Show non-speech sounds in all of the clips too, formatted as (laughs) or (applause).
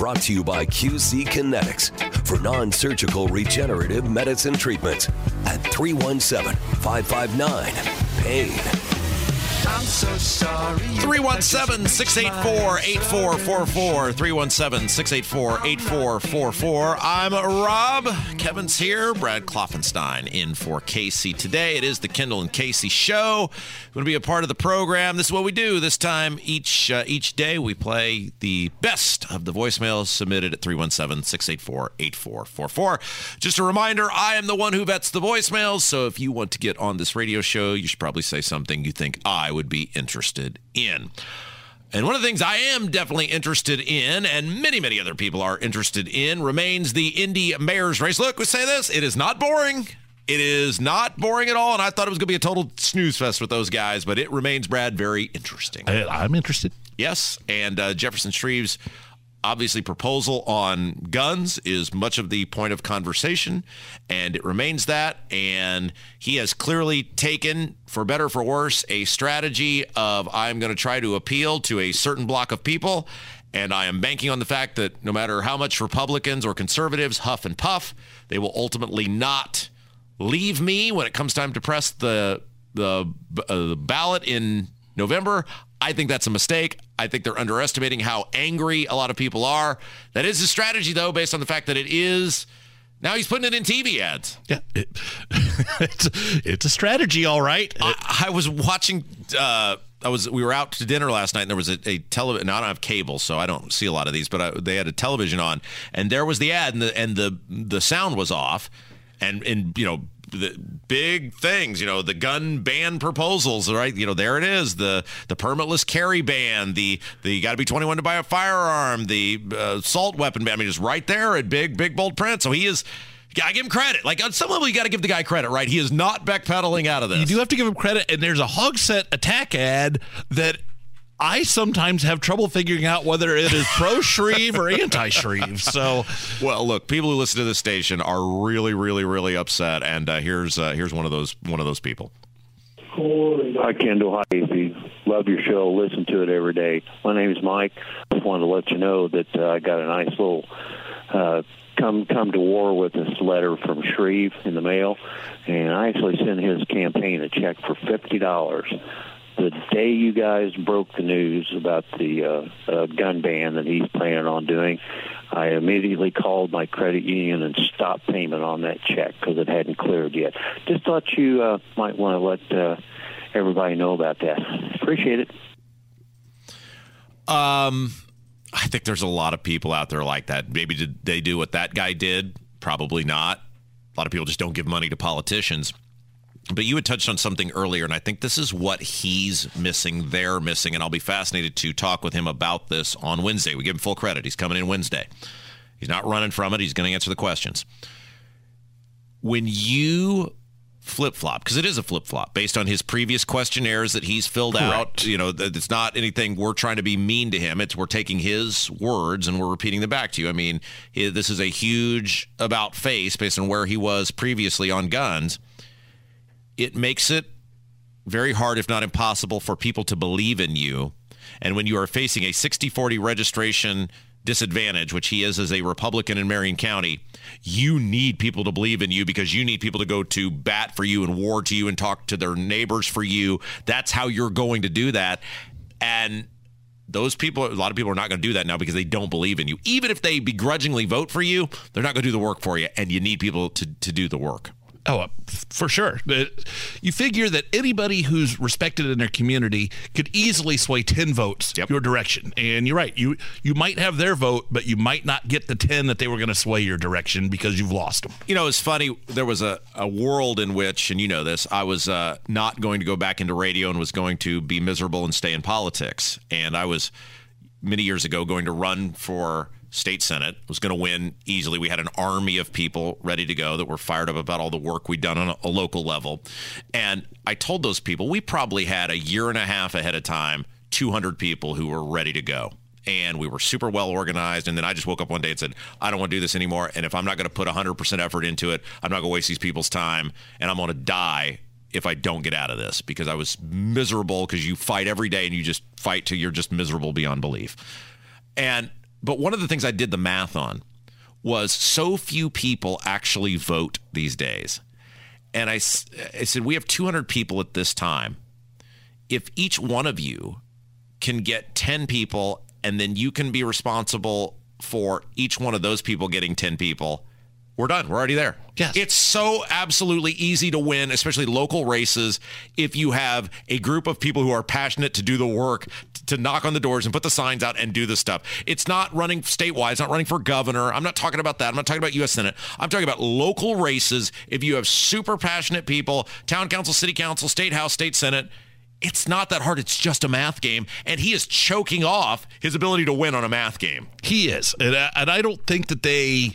Brought to you by QC Kinetix for non surgical regenerative medicine treatments at 317 559 PAIN. I'm so sorry. 317 684 8444. 317 684 8444. I'm Rob. Kevin's here. Brad Klopfenstein in for Casey today. It is the Kendall and Casey show. Going to be a part of the program. This is what we do. This time, each uh, each day, we play the best of the voicemails submitted at 317 684 8444. Just a reminder I am the one who vets the voicemails. So if you want to get on this radio show, you should probably say something you think I would be interested in. And one of the things I am definitely interested in, and many, many other people are interested in, remains the Indy mayor's race. Look, we say this it is not boring. It is not boring at all. And I thought it was going to be a total snooze fest with those guys, but it remains, Brad, very interesting. I, I'm interested. Yes. And uh, Jefferson Shreve's obviously proposal on guns is much of the point of conversation and it remains that and he has clearly taken for better or for worse a strategy of i'm going to try to appeal to a certain block of people and i am banking on the fact that no matter how much republicans or conservatives huff and puff they will ultimately not leave me when it comes time to press the the, uh, the ballot in November. I think that's a mistake. I think they're underestimating how angry a lot of people are. That is a strategy, though, based on the fact that it is. Now he's putting it in TV ads. Yeah, it, (laughs) it's it's a strategy, all right. I, I was watching. Uh, I was. We were out to dinner last night, and there was a, a television. I don't have cable, so I don't see a lot of these. But I, they had a television on, and there was the ad, and the and the the sound was off, and and you know the big things, you know, the gun ban proposals, right? You know, there it is, the the permitless carry ban, the the you got to be 21 to buy a firearm, the uh, assault weapon ban. I mean, just right there in big big bold print. So he is. I give him credit. Like on some level, you got to give the guy credit, right? He is not backpedaling out of this. You do have to give him credit. And there's a Hogsett attack ad that I sometimes have trouble figuring out whether it is pro Shreve or anti Shreve. So, well, look, people who listen to this station are really, really, really upset. And uh, here's uh, here's one of those one of those people. Hi, Kendall. Hi, Casey. Love your show. Listen to it every day. My name is Mike. Just wanted to let you know that uh, I got a nice little uh, come come to war with this letter from Shreve in the mail, and I actually sent his campaign a check for fifty dollars the day you guys broke the news about the uh, uh, gun ban that he's planning on doing, I immediately called my credit union and stopped payment on that check because it hadn't cleared yet. Just thought you uh, might want to let uh, everybody know about that. Appreciate it. Um, I think there's a lot of people out there like that. Maybe did they do what that guy did? Probably not. A lot of people just don't give money to politicians. But you had touched on something earlier, and I think this is what he's missing, they're missing, and I'll be fascinated to talk with him about this on Wednesday. We give him full credit. He's coming in Wednesday. He's not running from it. He's going to answer the questions. When you flip flop, because it is a flip flop based on his previous questionnaires that he's filled Correct. out. You know, it's not anything we're trying to be mean to him. It's we're taking his words and we're repeating them back to you. I mean, this is a huge about face based on where he was previously on guns it makes it very hard, if not impossible, for people to believe in you. And when you are facing a 60 40 registration disadvantage, which he is as a Republican in Marion County, you need people to believe in you because you need people to go to bat for you and war to you and talk to their neighbors for you. That's how you're going to do that. And those people, a lot of people are not going to do that now because they don't believe in you. Even if they begrudgingly vote for you, they're not going to do the work for you. And you need people to, to do the work. Oh, for sure. You figure that anybody who's respected in their community could easily sway 10 votes yep. your direction. And you're right. You you might have their vote, but you might not get the 10 that they were going to sway your direction because you've lost them. You know, it's funny. There was a, a world in which, and you know this, I was uh, not going to go back into radio and was going to be miserable and stay in politics. And I was many years ago going to run for state senate, was going to win easily. We had an army of people ready to go that were fired up about all the work we'd done on a, a local level. And I told those people we probably had a year and a half ahead of time 200 people who were ready to go and we were super well organized. And then I just woke up one day and said, I don't want to do this anymore. And if I'm not going to put 100% effort into it, I'm not going to waste these people's time, and I'm going to die if I don't get out of this because I was miserable because you fight every day and you just fight till you're just miserable beyond belief. And but one of the things I did the math on was so few people actually vote these days. And I, I said, we have 200 people at this time. If each one of you can get 10 people and then you can be responsible for each one of those people getting 10 people, we're done. We're already there. Yes. It's so absolutely easy to win, especially local races, if you have a group of people who are passionate to do the work, to knock on the doors and put the signs out and do the stuff. It's not running statewide, it's not running for governor. I'm not talking about that. I'm not talking about U.S. Senate. I'm talking about local races. If you have super passionate people, town council, city council, state house, state senate, it's not that hard. It's just a math game. And he is choking off his ability to win on a math game. He is. And I, and I don't think that they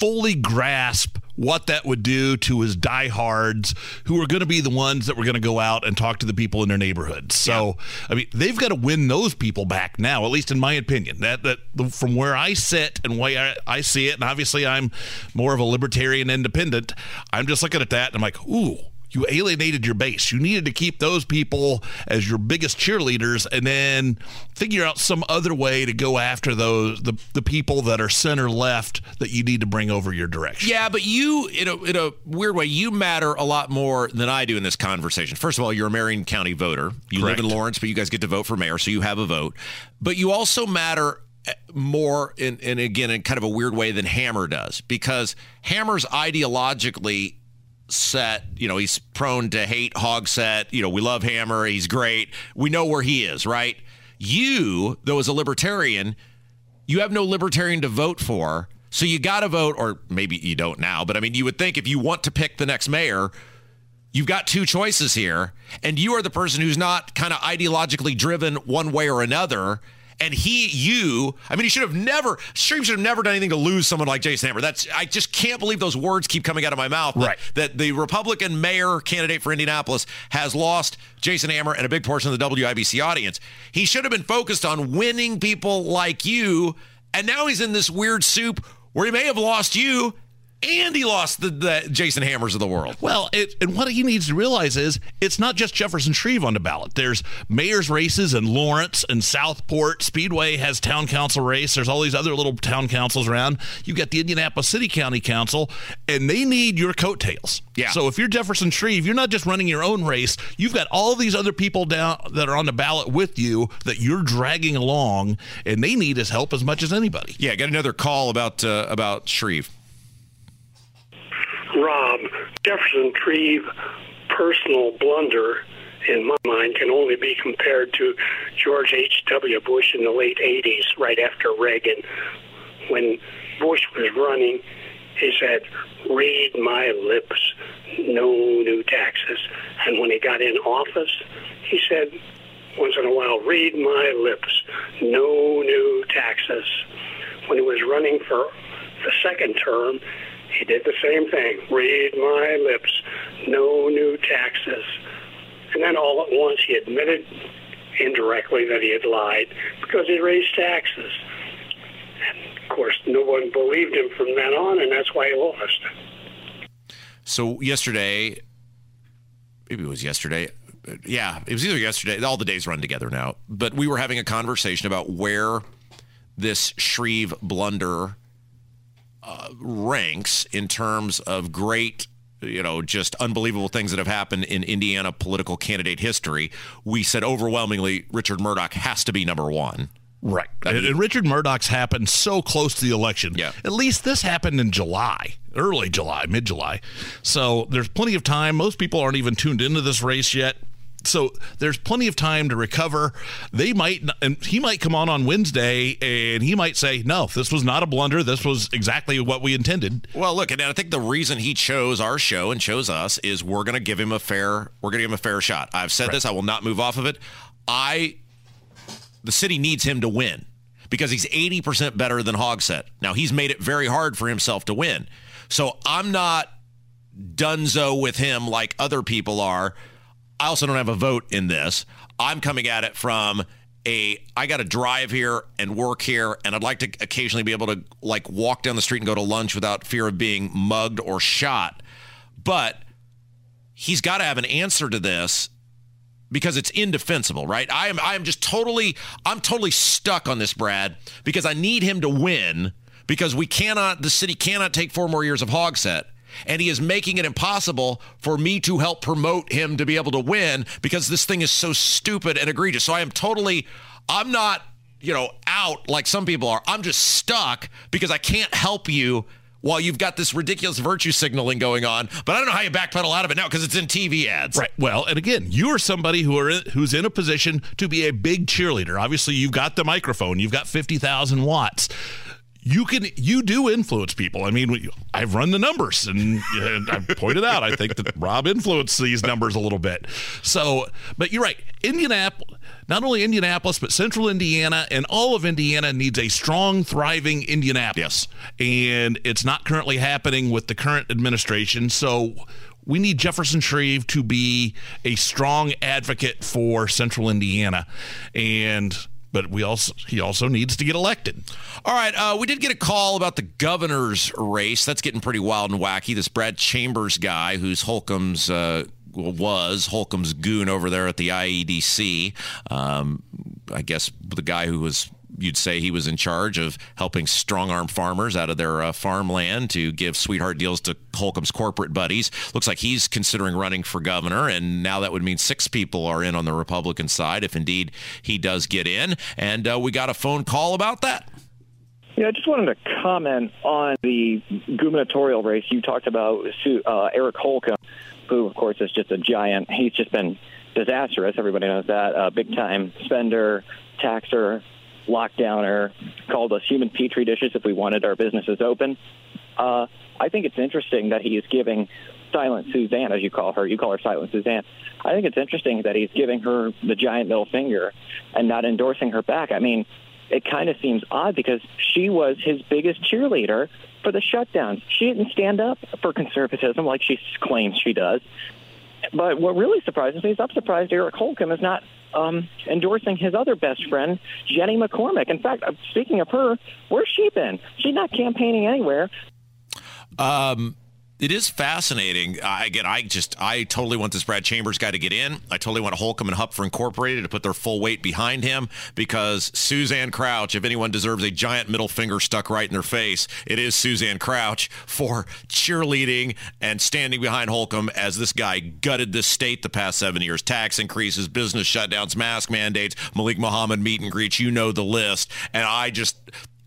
fully grasp what that would do to his diehards who are going to be the ones that were going to go out and talk to the people in their neighborhoods. So, yeah. I mean, they've got to win those people back now, at least in my opinion. That that from where I sit and way I, I see it, and obviously I'm more of a libertarian independent. I'm just looking at that and I'm like, ooh, you alienated your base. You needed to keep those people as your biggest cheerleaders and then figure out some other way to go after those the, the people that are center left that you need to bring over your direction. Yeah, but you in a, in a weird way, you matter a lot more than I do in this conversation. First of all, you're a Marion County voter. You Correct. live in Lawrence, but you guys get to vote for mayor, so you have a vote. But you also matter eh, more in, in again in kind of a weird way than Hammer does because Hammer's ideologically set. You know, he's prone to hate Hogsett. You know, we love Hammer. He's great. We know where he is, right? You, though, as a libertarian, you have no libertarian to vote for. So you got to vote, or maybe you don't now, but I mean, you would think if you want to pick the next mayor, you've got two choices here, and you are the person who's not kind of ideologically driven one way or another and he, you, I mean, he should have never, Shreve should have never done anything to lose someone like Jason Hammer. That's, I just can't believe those words keep coming out of my mouth. Right. That, that the Republican mayor candidate for Indianapolis has lost Jason Hammer and a big portion of the WIBC audience. He should have been focused on winning people like you. And now he's in this weird soup where he may have lost you and he lost the, the, Jason Hammers of the world. Well, it, and what he needs to realize is it's not just Jefferson Shreve on the ballot. There's mayor's races in Lawrence and Southport. Speedway has town council race. There's all these other little town councils around. You got the Indianapolis City County Council, and they need your coattails. Yeah. So if you're Jefferson Shreve, you're not just running your own race. You've got all these other people down that are on the ballot with you that you're dragging along, and they need his help as much as anybody. Yeah, I got another call about uh, about Shreve. Rob, Jefferson Shreve personal blunder, in my mind, can only be compared to George H.W. Bush in the late 80s, right after Reagan. When Bush was running, he said, Read my lips, no new taxes. And when he got in office, he said, once in a while, read my lips, no new taxes. When he was running for the second term, he did the same thing. Read my lips. No new taxes. And then all at once he admitted indirectly that he had lied because he raised taxes. And of course, no one believed him from then on, and that's why he lost. So yesterday, maybe it was yesterday. Yeah, it was either yesterday. All the days run together now. But we were having a conversation about where this Shreve blunder uh, ranks in terms of great you know, just unbelievable things that have happened in Indiana political candidate history. We said overwhelmingly Richard Mourdock has to be number one. Right. I mean, and Richard Mourdock's happened so close to the election. Yeah. At least this happened in July, early July, mid July. So there's plenty of time. Most people aren't even tuned into this race yet so there's plenty of time to recover. They might, and he might come on on Wednesday, and he might say, "No, this was not a blunder. This was exactly what we intended." Well, look, and I think the reason he chose our show and chose us is we're going to give him a fair, we're going to give him a fair shot. I've said right. this; I will not move off of it. I, the city needs him to win because he's 80% better than Hogsett. Now, he's made it very hard for himself to win. So I'm not dunzo with him like other people are. I also don't have a vote in this. I'm coming at it from a I got to drive here and work here and I'd like to occasionally be able to like walk down the street and go to lunch without fear of being mugged or shot. But he's got to have an answer to this because it's indefensible, right? I am I am just totally I'm totally stuck on this Brad because I need him to win because we cannot the city cannot take four more years of Hogsett and he is making it impossible for me to help promote him to be able to win because this thing is so stupid and egregious. So I am totally, I'm not, you know, out like some people are. I'm just stuck because I can't help you while you've got this ridiculous virtue signaling going on. But I don't know how you backpedal out of it now because it's in TV ads. Right. Well, and again, you are somebody who are in, who's in a position to be a big cheerleader. Obviously, you've got the microphone. You've got 50,000 watts you can you do influence people. I mean, I've run the numbers and, and I've pointed out I think that Rob influenced these numbers a little bit. So, but you're right. Indianapolis, not only Indianapolis, but Central Indiana and all of Indiana needs a strong, thriving Indianapolis, and it's not currently happening with the current administration. So. We need Jefferson Shreve to be a strong advocate for Central Indiana. And but we also he also needs to get elected. All right, uh, we did get a call about the governor's race. That's getting pretty wild and wacky. This Brad Chambers guy, who's Holcomb's. Uh, was Holcomb's goon over there at the IEDC. Um, I guess the guy who was you'd say he was in charge of helping strong arm farmers out of their uh, farmland to give sweetheart deals to Holcomb's corporate buddies. Looks like he's considering running for governor, and now that would mean six people are in on the Republican side if indeed he does get in. And uh, we got a phone call about that. Yeah, I just wanted to comment on the gubernatorial race. You talked about uh, Eric Holcomb, who, of course, is just a giant. He's just been disastrous. Everybody knows that. Big time spender, taxer, lockdowner, called us human petri dishes if we wanted our businesses open. Uh, I think it's interesting that he is giving Silent Suzanne, as you call her, you call her Silent Suzanne. I think it's interesting that he's giving her the giant middle finger and not endorsing her back. I mean, it kind of seems odd because she was his biggest cheerleader for the shutdowns. She didn't stand up for conservatism like she claims she does. But what really surprises me is I'm surprised Eric Holcomb is not um, endorsing his other best friend, Jenny McCormick. In fact, uh, speaking of her, where's she been? She's not campaigning anywhere. Um, it is fascinating. Uh, again, I just I totally want this Brad Chambers guy to get in. I totally want Holcomb and Hupfer Incorporated to put their full weight behind him because Suzanne Crouch, if anyone deserves a giant middle finger stuck right in their face, it is Suzanne Crouch for cheerleading and standing behind Holcomb as this guy gutted this state the past seven years. Tax increases, business shutdowns, mask mandates, Malik Muhammad meet and greets. You know the list. And I just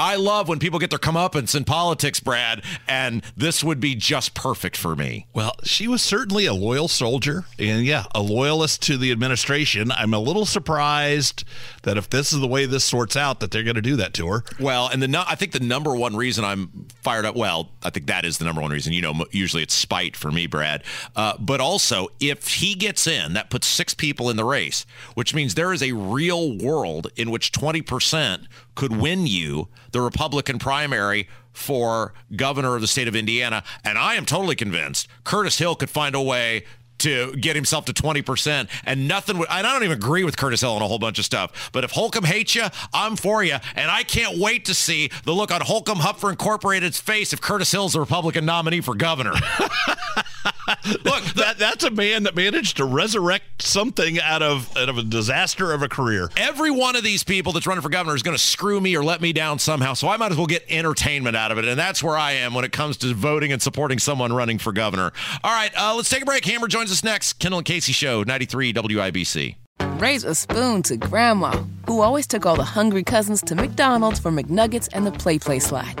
I love when people get their comeuppance in politics, Brad, and this would be just perfect for me. Well, she was certainly a loyal soldier, and yeah, a loyalist to the administration. I'm a little surprised that if this is the way this sorts out, that they're going to do that to her. Well, and the I think the number one reason I'm fired up. Well, I think that is the number one reason. You know, usually it's spite for me, Brad. Uh, but also, if he gets in, that puts six people in the race, which means there is a real world in which 20 percent could win you the Republican primary for governor of the state of Indiana. And I am totally convinced Curtis Hill could find a way to get himself to 20%. And nothing would, I don't even agree with Curtis Hill on a whole bunch of stuff. But if Holcomb hates you, I'm for you. And I can't wait to see the look on Holcomb Hupfer Incorporated's face if Curtis Hill's the Republican nominee for governor. (laughs) (laughs) Look, that that's a man that managed to resurrect something out of out of a disaster of a career. Every one of these people that's running for governor is going to screw me or let me down somehow. So I might as well get entertainment out of it, and that's where I am when it comes to voting and supporting someone running for governor. All right, uh, let's take a break. Hammer joins us next. Kendall and Casey Show, 93 WIBC. Raise a spoon to Grandma, who always took all the hungry cousins to McDonald's for McNuggets and the Play Play slide.